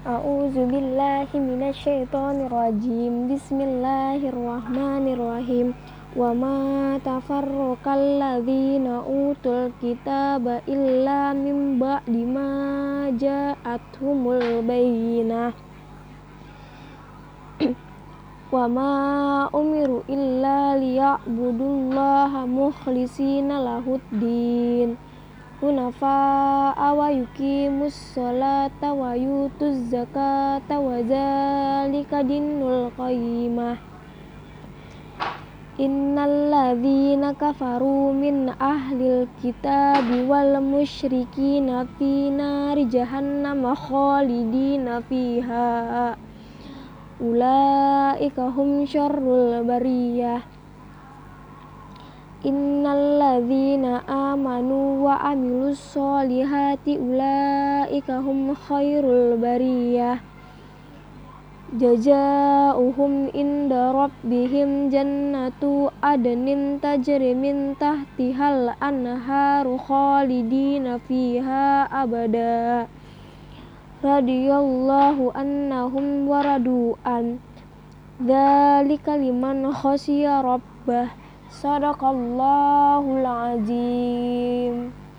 A'udzu billahi minasyaitonir rajim. Bismillahirrahmanirrahim. Wa ma tafarraqal ladzina utul kitaba illa min ba'di ma ja'atuhumul bayyinah. Wa ma umiru illa liya'budullaha mukhlishina lahuddin hunafa'a wa yuqimus sholata wa yutuz zakata wa dzalika dinul qayyimah Innal ladzina kafaru min ahlil kitabi wal musyrikina fi nari jahannam khalidina fiha. Ulaika hum syarrul bariyah Innal ladzina amanu wa amilus solihati ulaika hum khairul bariyah. Jazaohum inda rabbihim jannatu adnin tajri min tahtihal anharu khalidina fiha abada. Radhiyallahu annahum waradu an dzalika liman khasyiya rabbah Sadaqallahul azim.